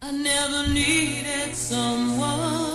I never needed someone.